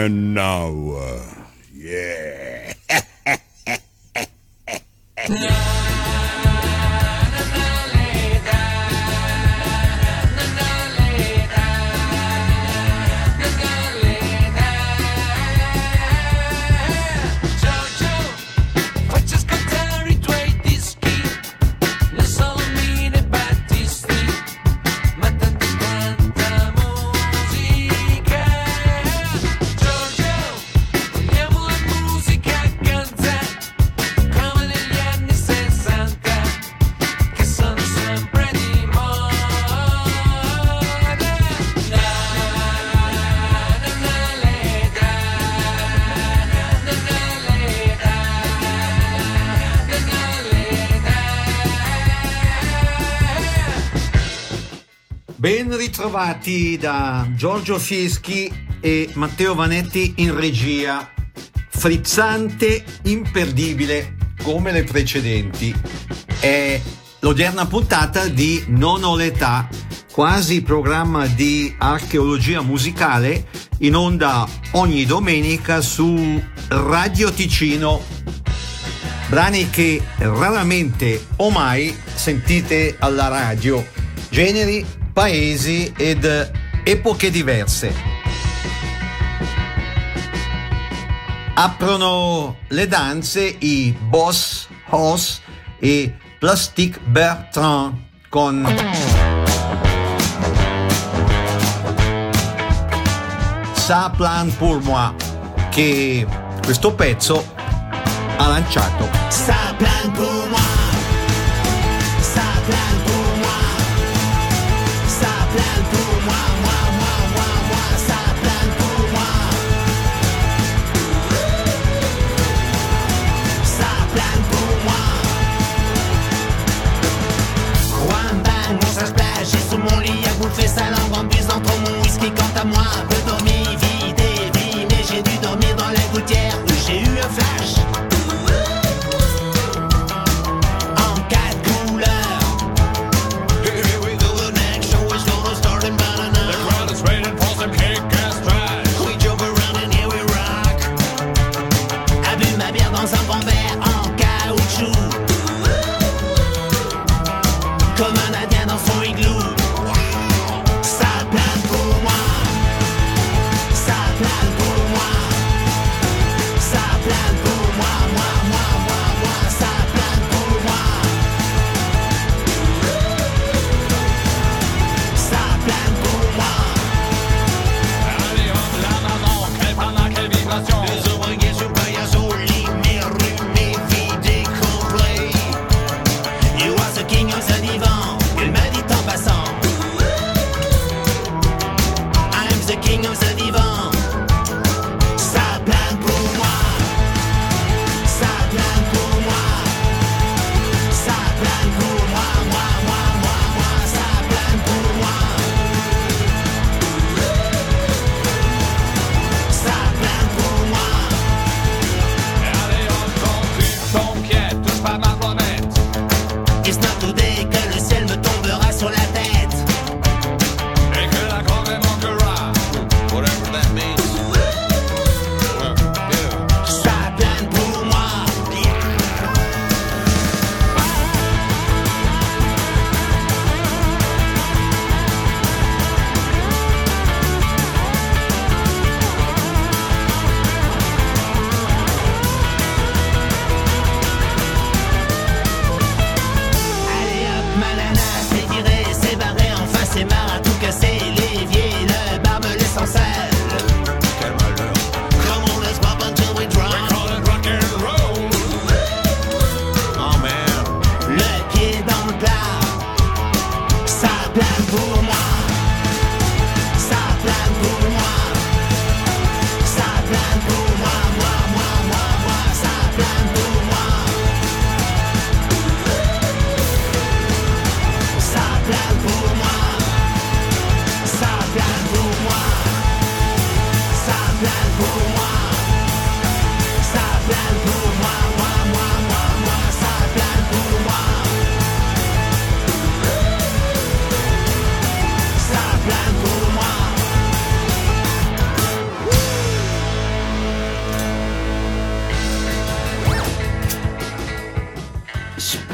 And now, uh, Ben ritrovati da Giorgio Fieschi e Matteo Vanetti in regia. Frizzante, imperdibile come le precedenti. È l'odierna puntata di Non ho l'età, quasi programma di archeologia musicale in onda ogni domenica su Radio Ticino. Brani che raramente o mai sentite alla radio. Generi, paesi ed epoche diverse. Aprono le danze i Boss Hoss e Plastic Bertrand con Ça plan pour moi che questo pezzo ha lanciato. Ça plane pour moi. Ça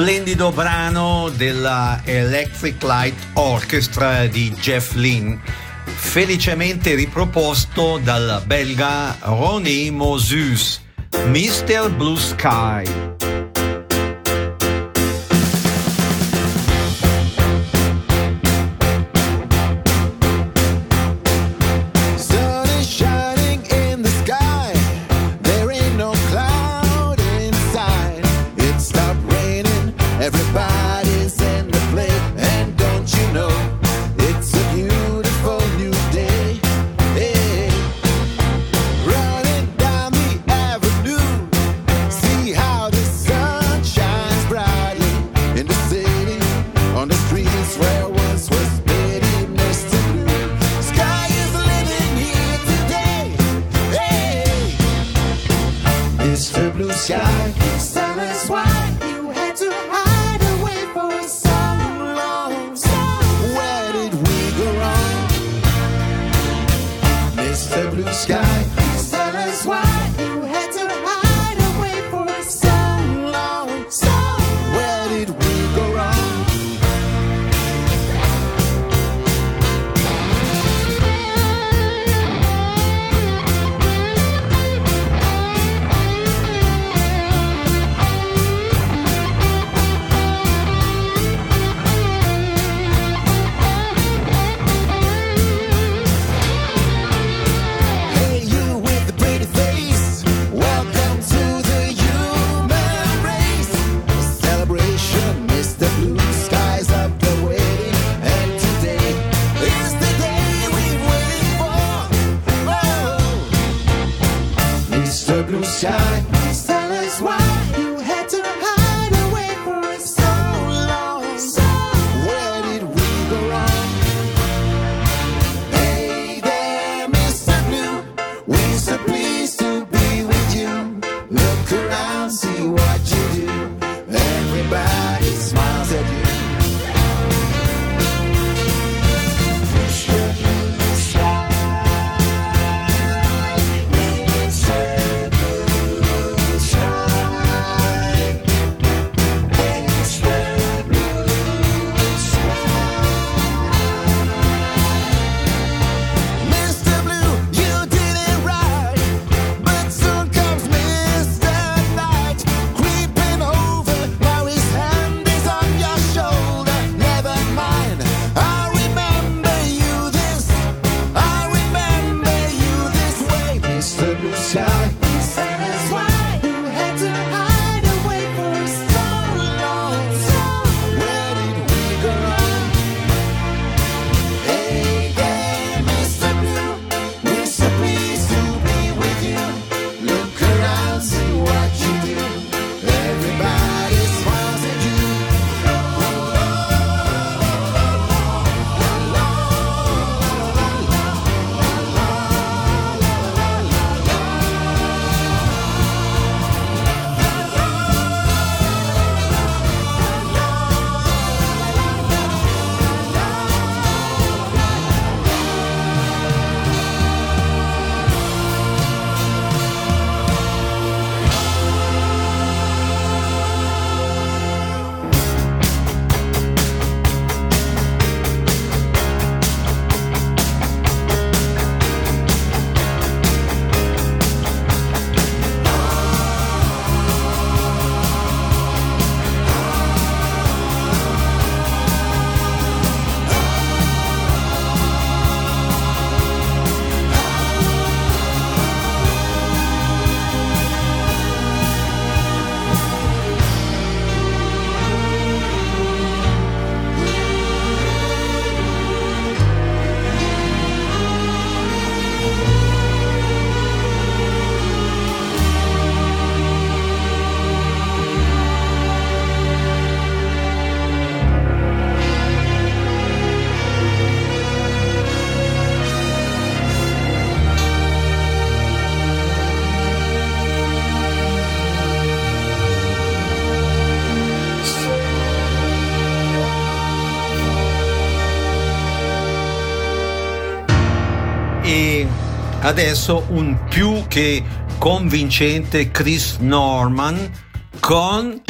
splendido brano della Electric Light Orchestra di Jeff Lynne, felicemente riproposto dal belga Ronnie Moses, Mr. Blue Sky. adesso un più che convincente Chris Norman con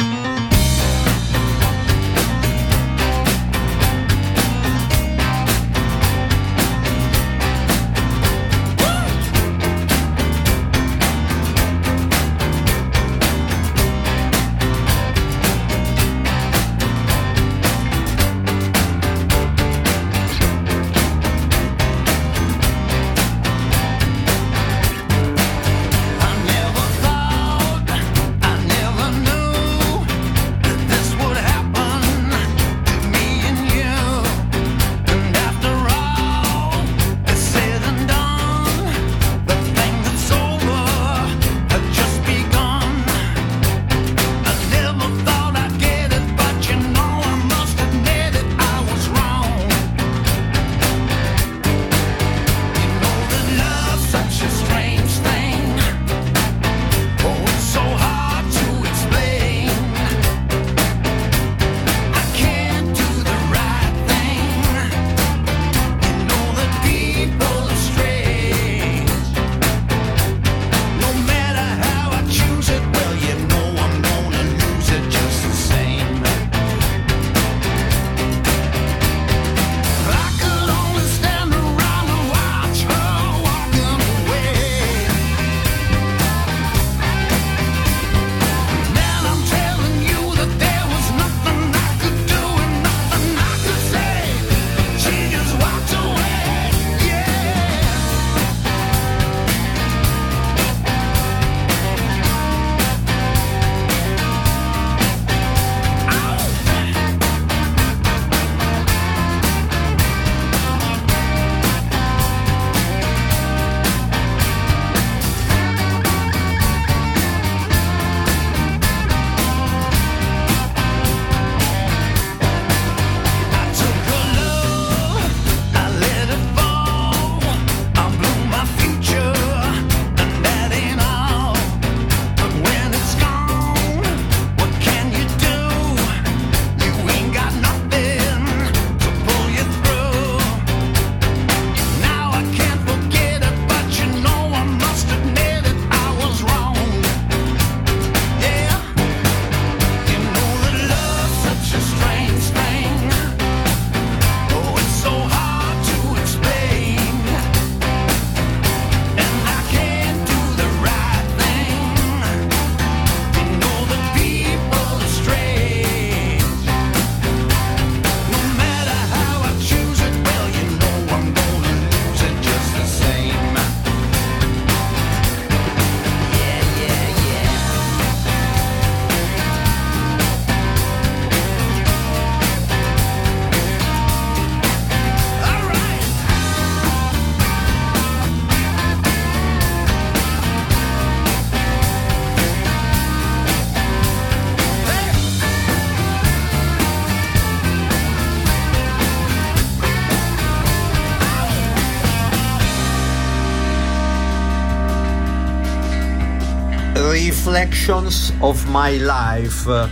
Sections of My Life,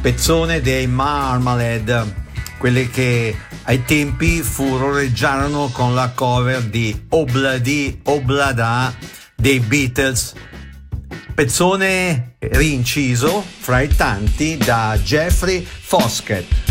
pezzone dei Marmalade, quelle che ai tempi furoreggiarono con la cover di Obladi Oblada dei Beatles, pezzone rinciso fra i tanti da Jeffrey Foskett.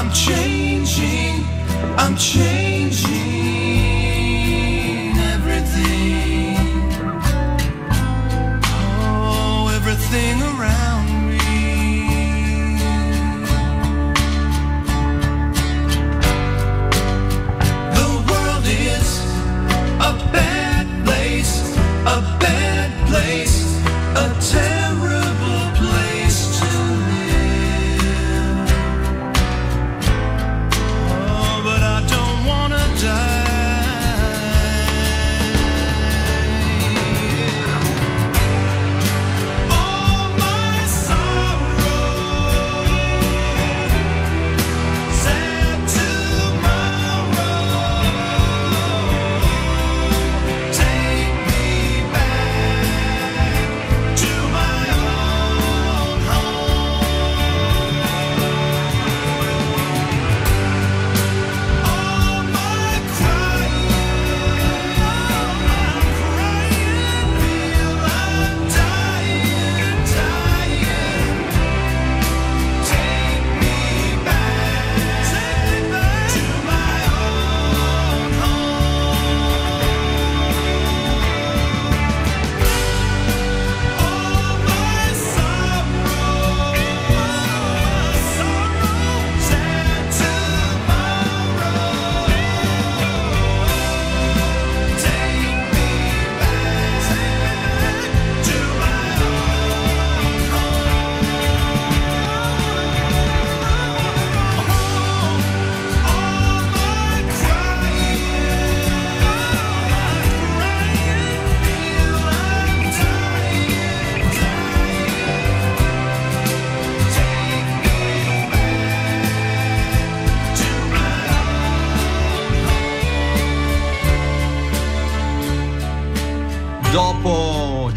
I'm changing, I'm changing.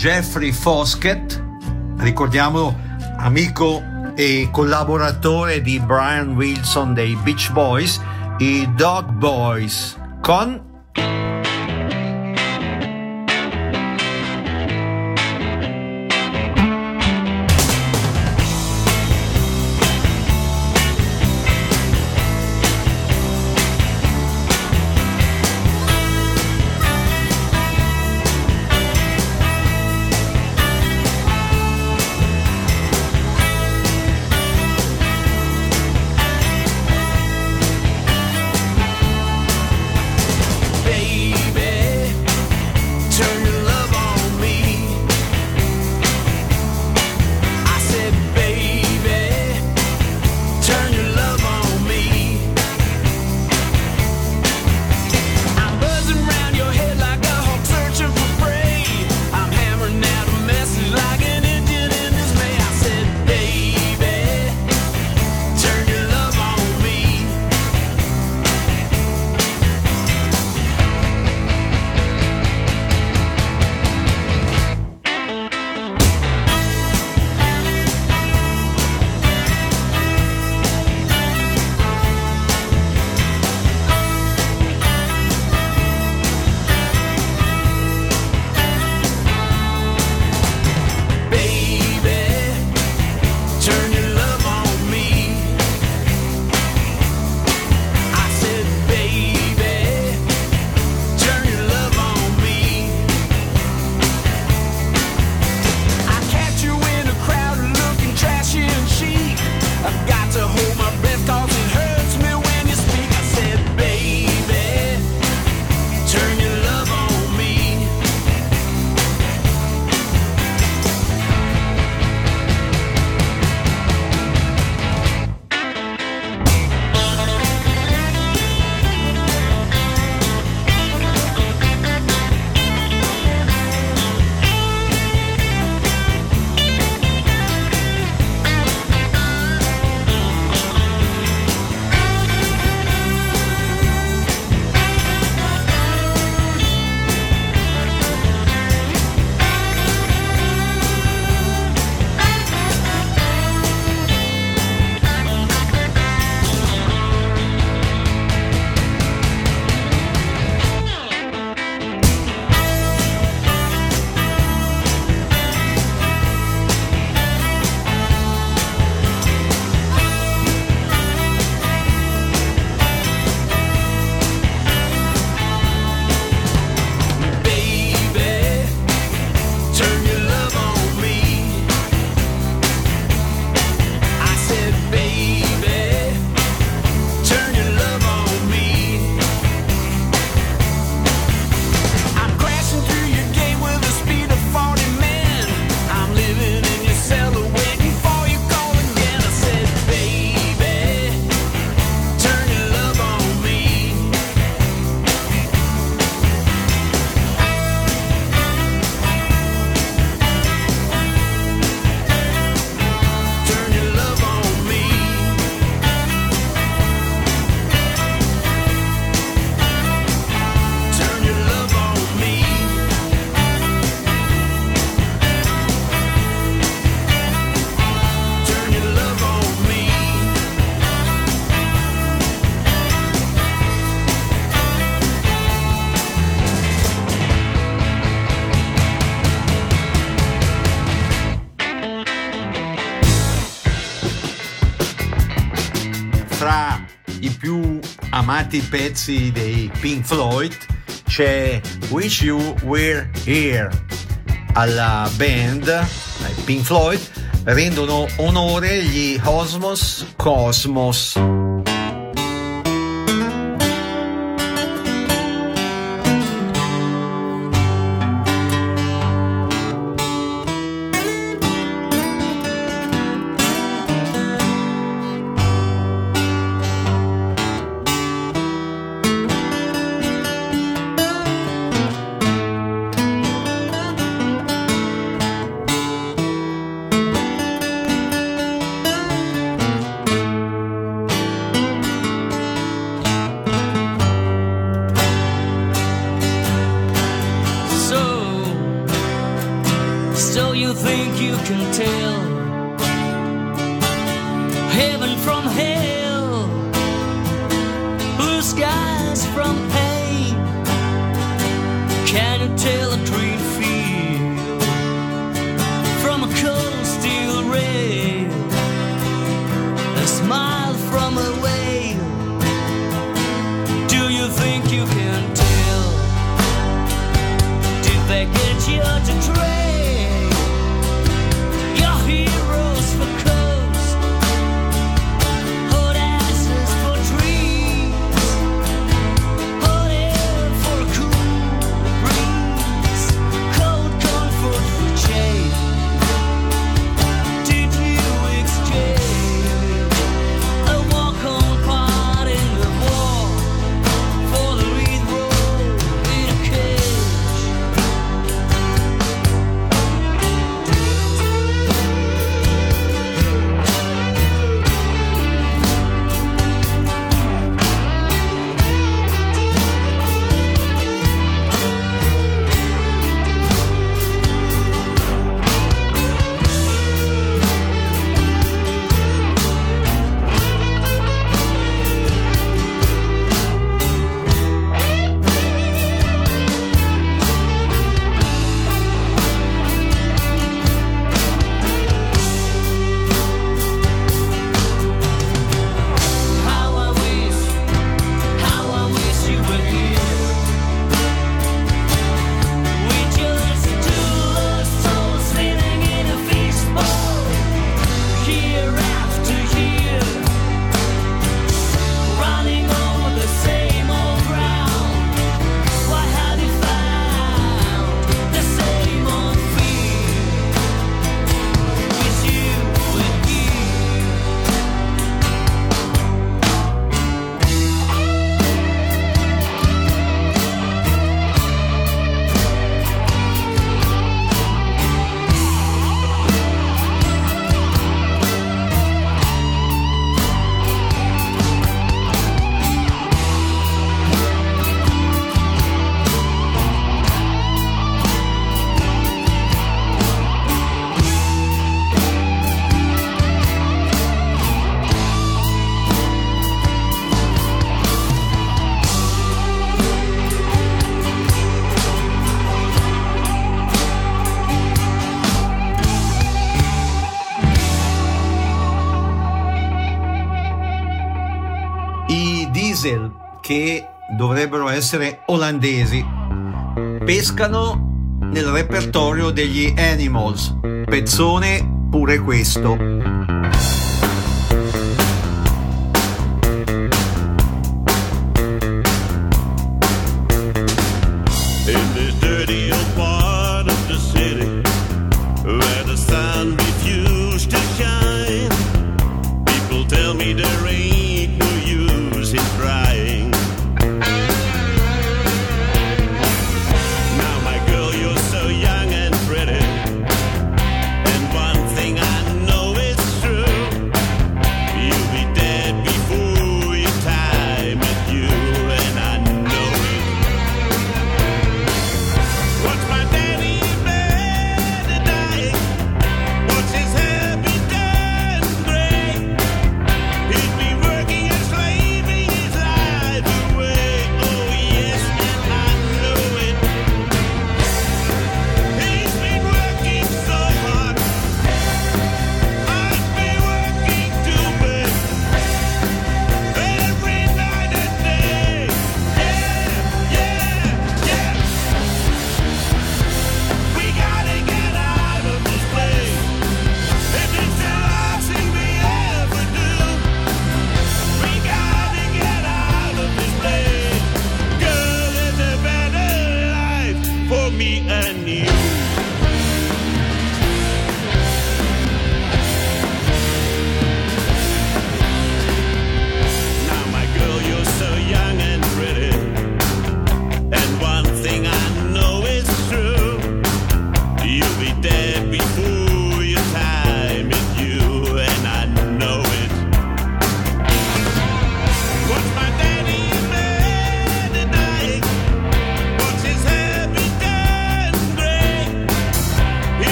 Jeffrey Foskett, ricordiamo amico e collaboratore di Brian Wilson dei Beach Boys, i Dog Boys, con tanti pezzi dei Pink Floyd c'è Wish You Were Here. Alla band, ai Pink Floyd, rendono onore gli Osmos Cosmos. essere olandesi. Pescano nel repertorio degli Animals, pezzone pure questo.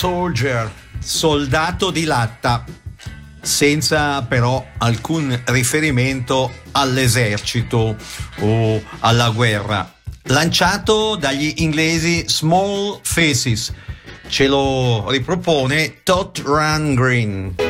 Soldier, soldato di latta, senza però alcun riferimento all'esercito o alla guerra. Lanciato dagli inglesi Small Faces, ce lo ripropone Todd Green.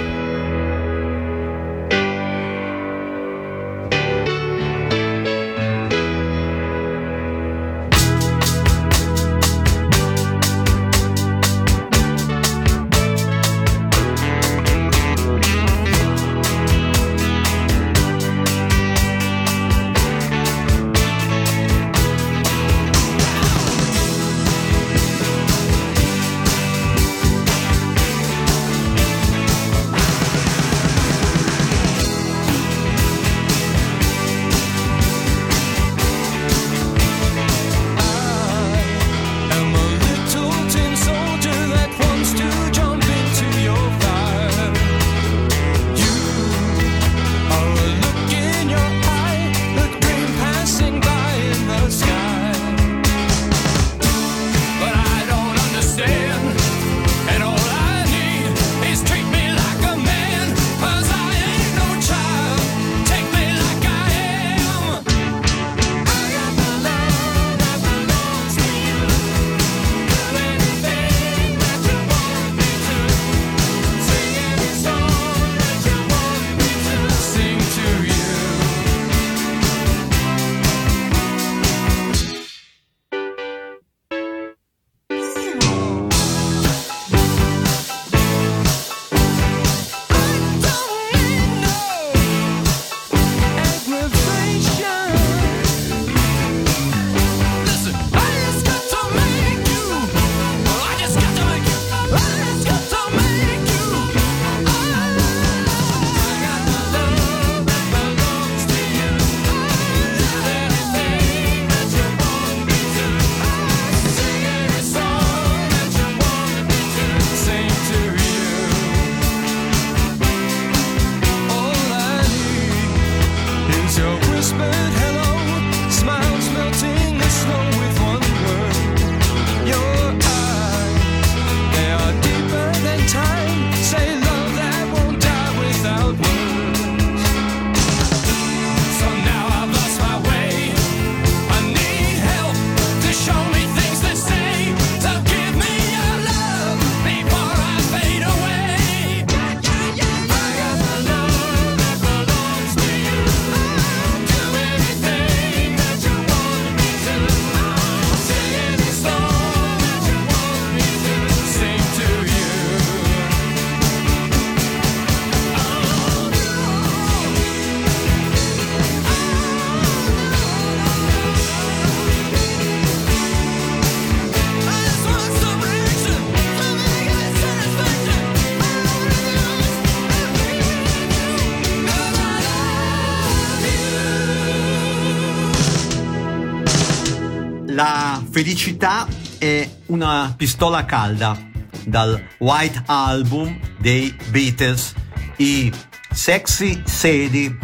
Felicità è una pistola calda dal White Album dei Beatles, i Sexy Sedi.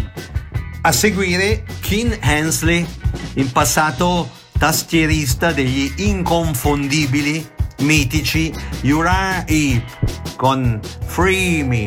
A seguire Keen Hensley, in passato tastierista degli inconfondibili mitici Uriah Heep con Free Me.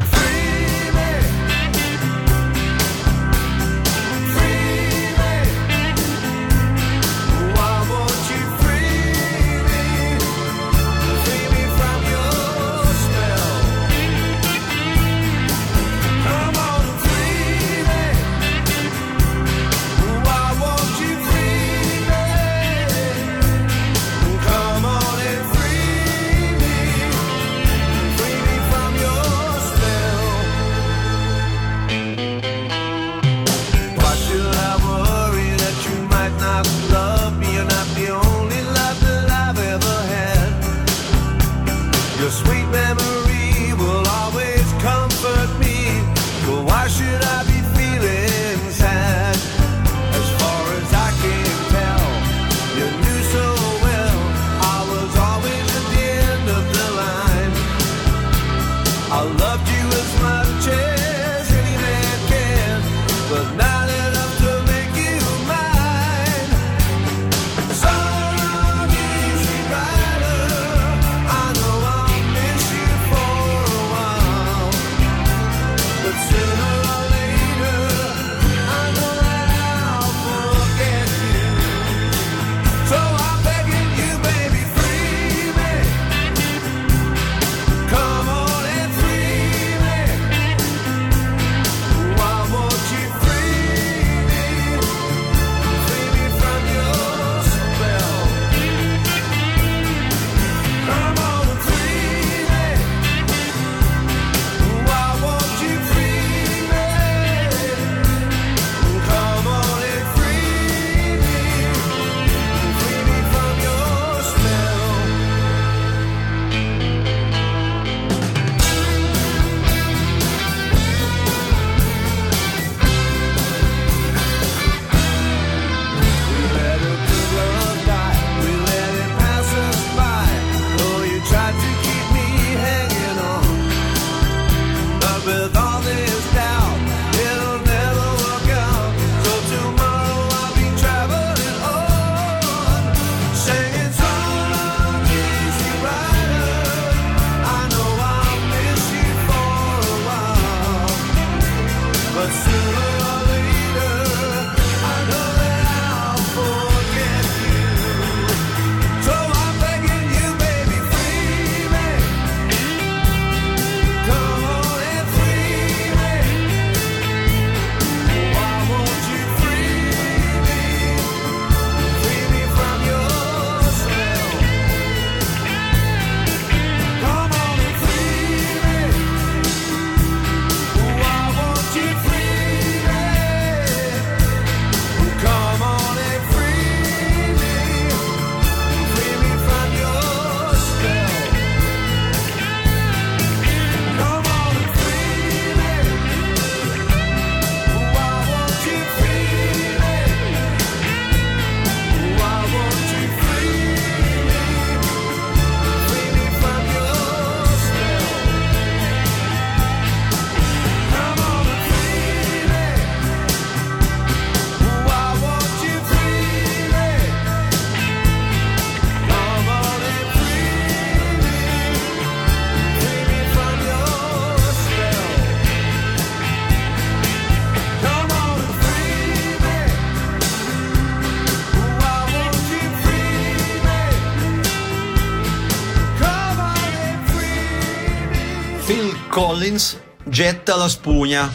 Collins getta la spugna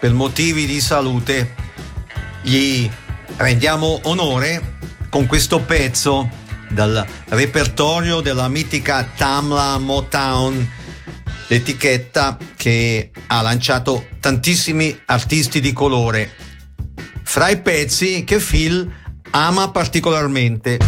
per motivi di salute. Gli rendiamo onore con questo pezzo dal repertorio della mitica Tamla Motown, l'etichetta che ha lanciato tantissimi artisti di colore. Fra i pezzi che Phil ama particolarmente.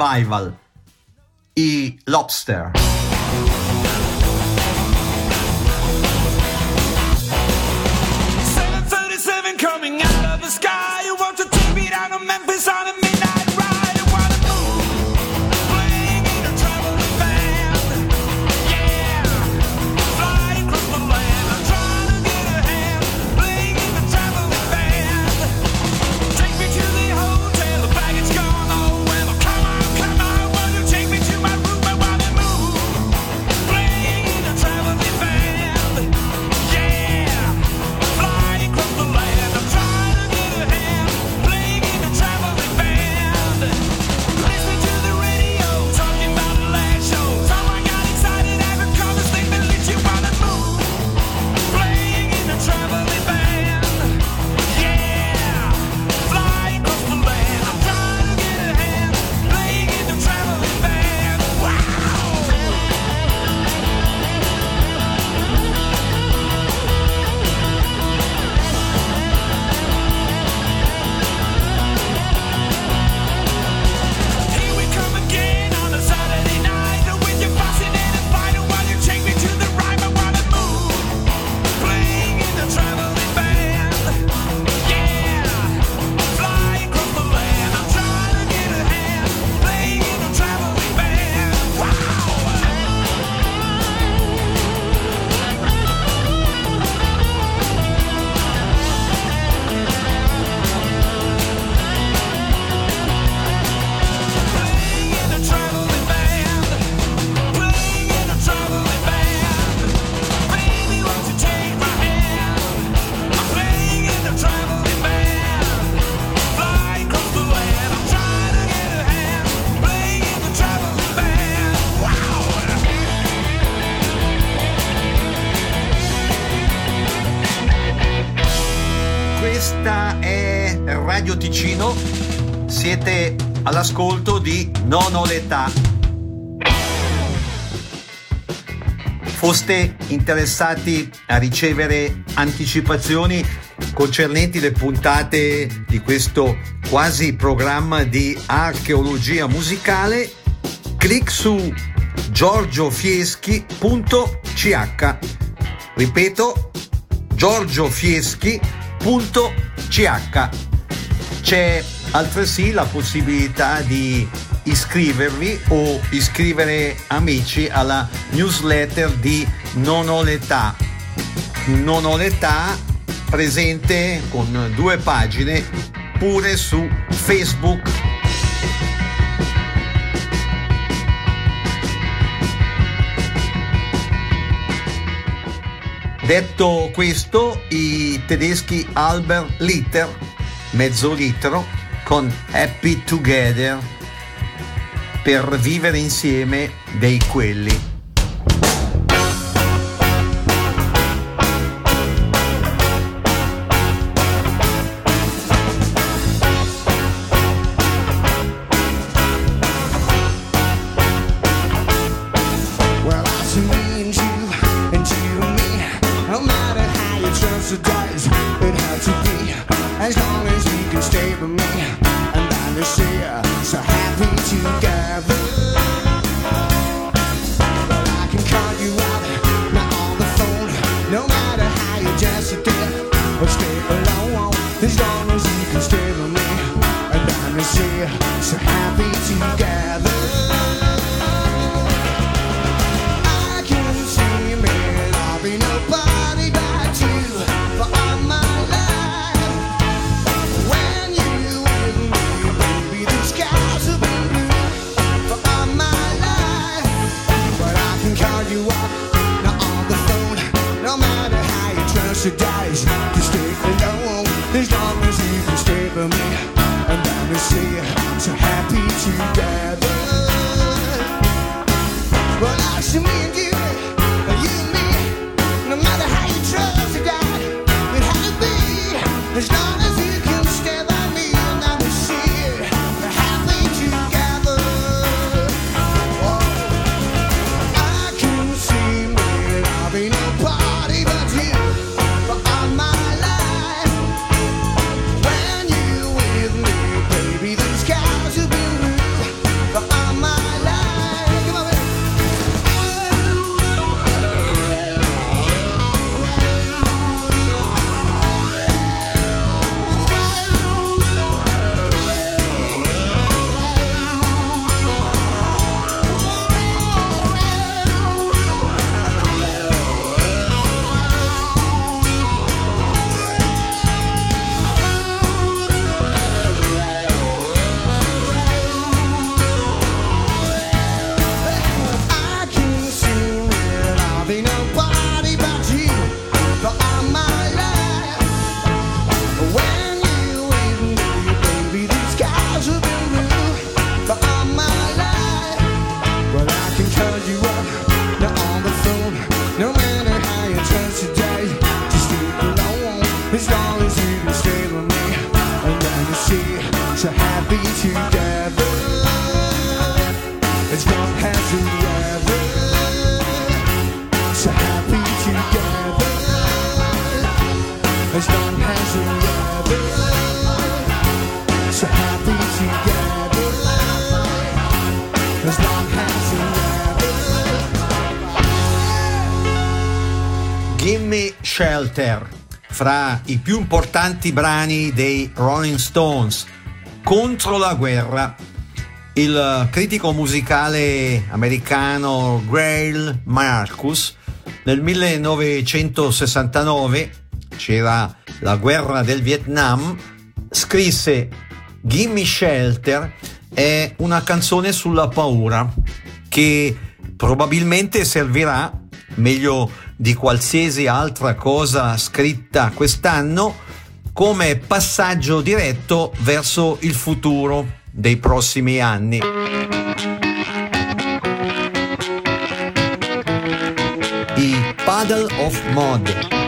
Revival i Lobster. ascolto di Nono l'età. Foste interessati a ricevere anticipazioni concernenti le puntate di questo quasi programma di archeologia musicale? Clic su giorgiofieschi.ch Ripeto, giorgiofieschi.ch c'è altresì la possibilità di iscrivervi o iscrivere amici alla newsletter di Non ho l'età. Non ho l'età presente con due pagine pure su Facebook Detto questo, i tedeschi Albert Litter mezzo litro con Happy Together per vivere insieme dei quelli. say so happy together. Well, me and you, you and me, no matter how you trust it had to be. There's not Gimme Shelter, fra i più importanti brani dei Rolling Stones contro la guerra. Il critico musicale americano Grail Marcus nel 1969, c'era la guerra del Vietnam, scrisse Gimme Shelter è una canzone sulla paura che probabilmente servirà meglio di qualsiasi altra cosa scritta quest'anno come passaggio diretto verso il futuro dei prossimi anni. I Puddle of Mud.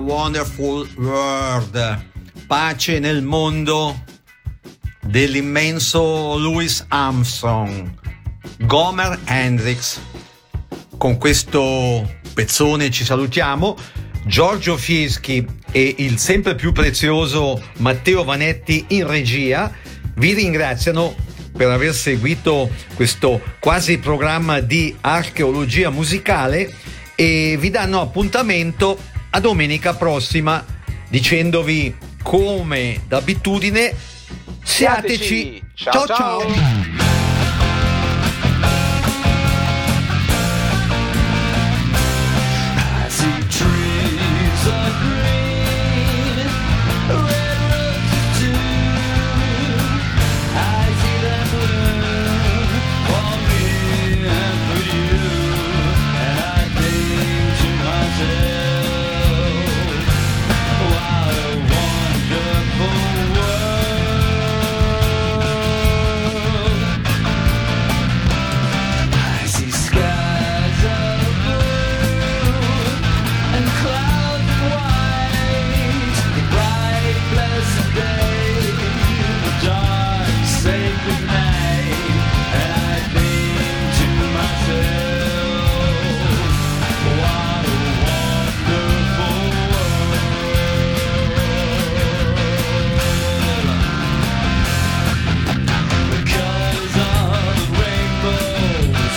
Wonderful world. Pace nel mondo dell'immenso Louis Armstrong, Gomer Hendrix. Con questo pezzone ci salutiamo. Giorgio Fieschi e il sempre più prezioso Matteo Vanetti in regia vi ringraziano per aver seguito questo quasi programma di archeologia musicale e vi danno appuntamento a domenica prossima dicendovi come d'abitudine siateci Ciao, ciao. ciao.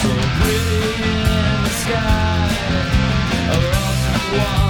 so pretty in the sky, a rousing one.